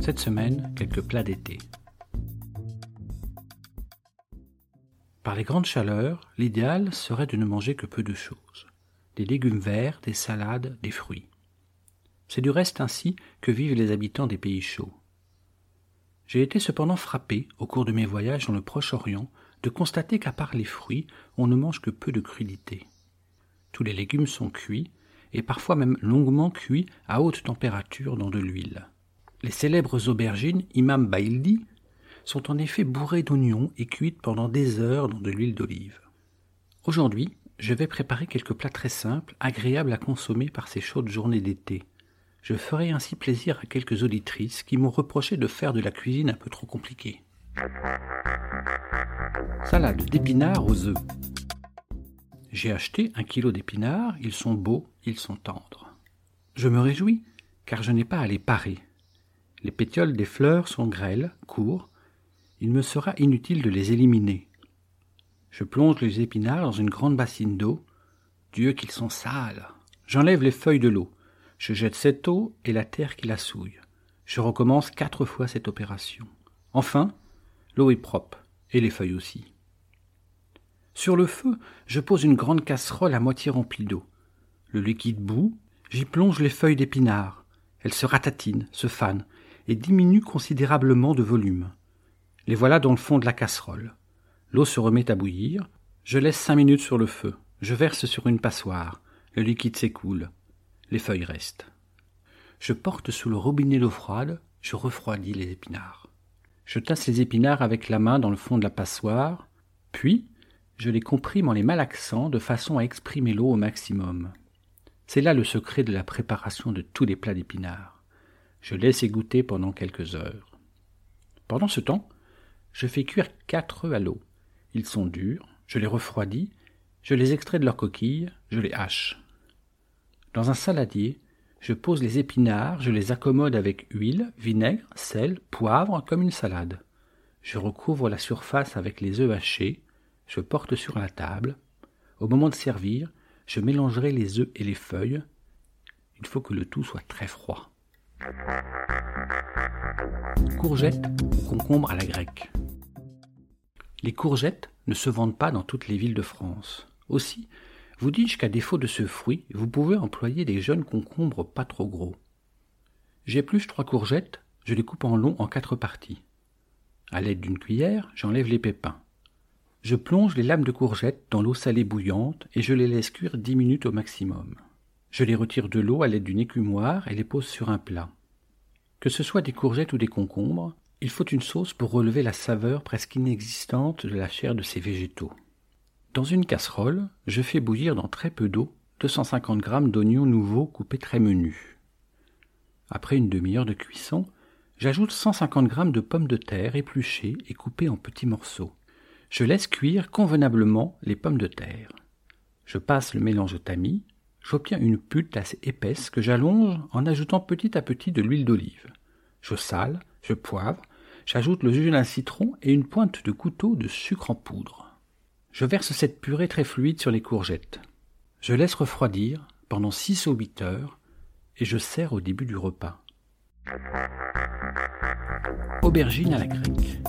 Cette semaine, quelques plats d'été. Par les grandes chaleurs, l'idéal serait de ne manger que peu de choses. Des légumes verts, des salades, des fruits. C'est du reste ainsi que vivent les habitants des pays chauds. J'ai été cependant frappé, au cours de mes voyages dans le Proche-Orient, de constater qu'à part les fruits, on ne mange que peu de crudités. Tous les légumes sont cuits, et parfois même longuement cuits à haute température dans de l'huile. Les célèbres aubergines Imam Baildi sont en effet bourrées d'oignons et cuites pendant des heures dans de l'huile d'olive. Aujourd'hui, je vais préparer quelques plats très simples, agréables à consommer par ces chaudes journées d'été. Je ferai ainsi plaisir à quelques auditrices qui m'ont reproché de faire de la cuisine un peu trop compliquée. Salade d'épinards aux œufs. J'ai acheté un kilo d'épinards, ils sont beaux, ils sont tendres. Je me réjouis, car je n'ai pas à les parer. Les pétioles des fleurs sont grêles, courts. Il me sera inutile de les éliminer. Je plonge les épinards dans une grande bassine d'eau. Dieu qu'ils sont sales. J'enlève les feuilles de l'eau. Je jette cette eau et la terre qui la souille. Je recommence quatre fois cette opération. Enfin, l'eau est propre, et les feuilles aussi. Sur le feu, je pose une grande casserole à moitié remplie d'eau. Le liquide bout, j'y plonge les feuilles d'épinards. Elles se ratatinent, se fanent, et diminuent considérablement de volume. Les voilà dans le fond de la casserole. L'eau se remet à bouillir. Je laisse cinq minutes sur le feu. Je verse sur une passoire. Le liquide s'écoule. Les feuilles restent. Je porte sous le robinet d'eau froide. Je refroidis les épinards. Je tasse les épinards avec la main dans le fond de la passoire. Puis, je les comprime en les malaxant de façon à exprimer l'eau au maximum. C'est là le secret de la préparation de tous les plats d'épinards. Je laisse égoutter pendant quelques heures. Pendant ce temps, je fais cuire quatre œufs à l'eau. Ils sont durs, je les refroidis, je les extrais de leurs coquilles, je les hache. Dans un saladier, je pose les épinards, je les accommode avec huile, vinaigre, sel, poivre, comme une salade. Je recouvre la surface avec les œufs hachés, je porte sur la table. Au moment de servir, je mélangerai les œufs et les feuilles. Il faut que le tout soit très froid. Courgettes ou concombres à la grecque. Les courgettes ne se vendent pas dans toutes les villes de France. Aussi, vous dis-je qu'à défaut de ce fruit, vous pouvez employer des jeunes concombres pas trop gros. J'épluche trois courgettes, je les coupe en long en quatre parties. À l'aide d'une cuillère, j'enlève les pépins. Je plonge les lames de courgettes dans l'eau salée bouillante et je les laisse cuire dix minutes au maximum. Je les retire de l'eau à l'aide d'une écumoire et les pose sur un plat. Que ce soit des courgettes ou des concombres, il faut une sauce pour relever la saveur presque inexistante de la chair de ces végétaux. Dans une casserole, je fais bouillir dans très peu d'eau 250 g d'oignons nouveaux coupés très menus. Après une demi-heure de cuisson, j'ajoute 150 g de pommes de terre épluchées et coupées en petits morceaux. Je laisse cuire convenablement les pommes de terre. Je passe le mélange au tamis, j'obtiens une pulpe assez épaisse que j'allonge en ajoutant petit à petit de l'huile d'olive. Je sale, je poivre, j'ajoute le jus d'un citron et une pointe de couteau de sucre en poudre. Je verse cette purée très fluide sur les courgettes. Je laisse refroidir pendant six ou huit heures et je sers au début du repas. Aubergine à la grecque.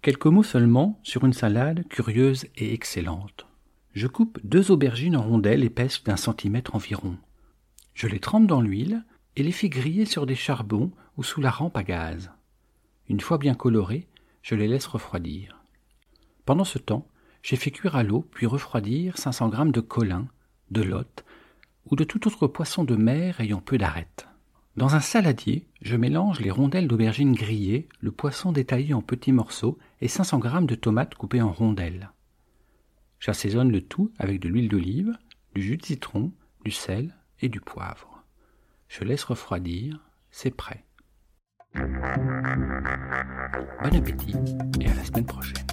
Quelques mots seulement sur une salade curieuse et excellente. Je coupe deux aubergines en rondelles épaisses d'un centimètre environ. Je les trempe dans l'huile et les fais griller sur des charbons ou sous la rampe à gaz. Une fois bien colorées, je les laisse refroidir. Pendant ce temps, j'ai fait cuire à l'eau puis refroidir 500 g de colin, de lotte ou de tout autre poisson de mer ayant peu d'arêtes. Dans un saladier, je mélange les rondelles d'aubergines grillées, le poisson détaillé en petits morceaux et 500 g de tomates coupées en rondelles. J'assaisonne le tout avec de l'huile d'olive, du jus de citron, du sel et du poivre. Je laisse refroidir, c'est prêt. Bon appétit et à la semaine prochaine.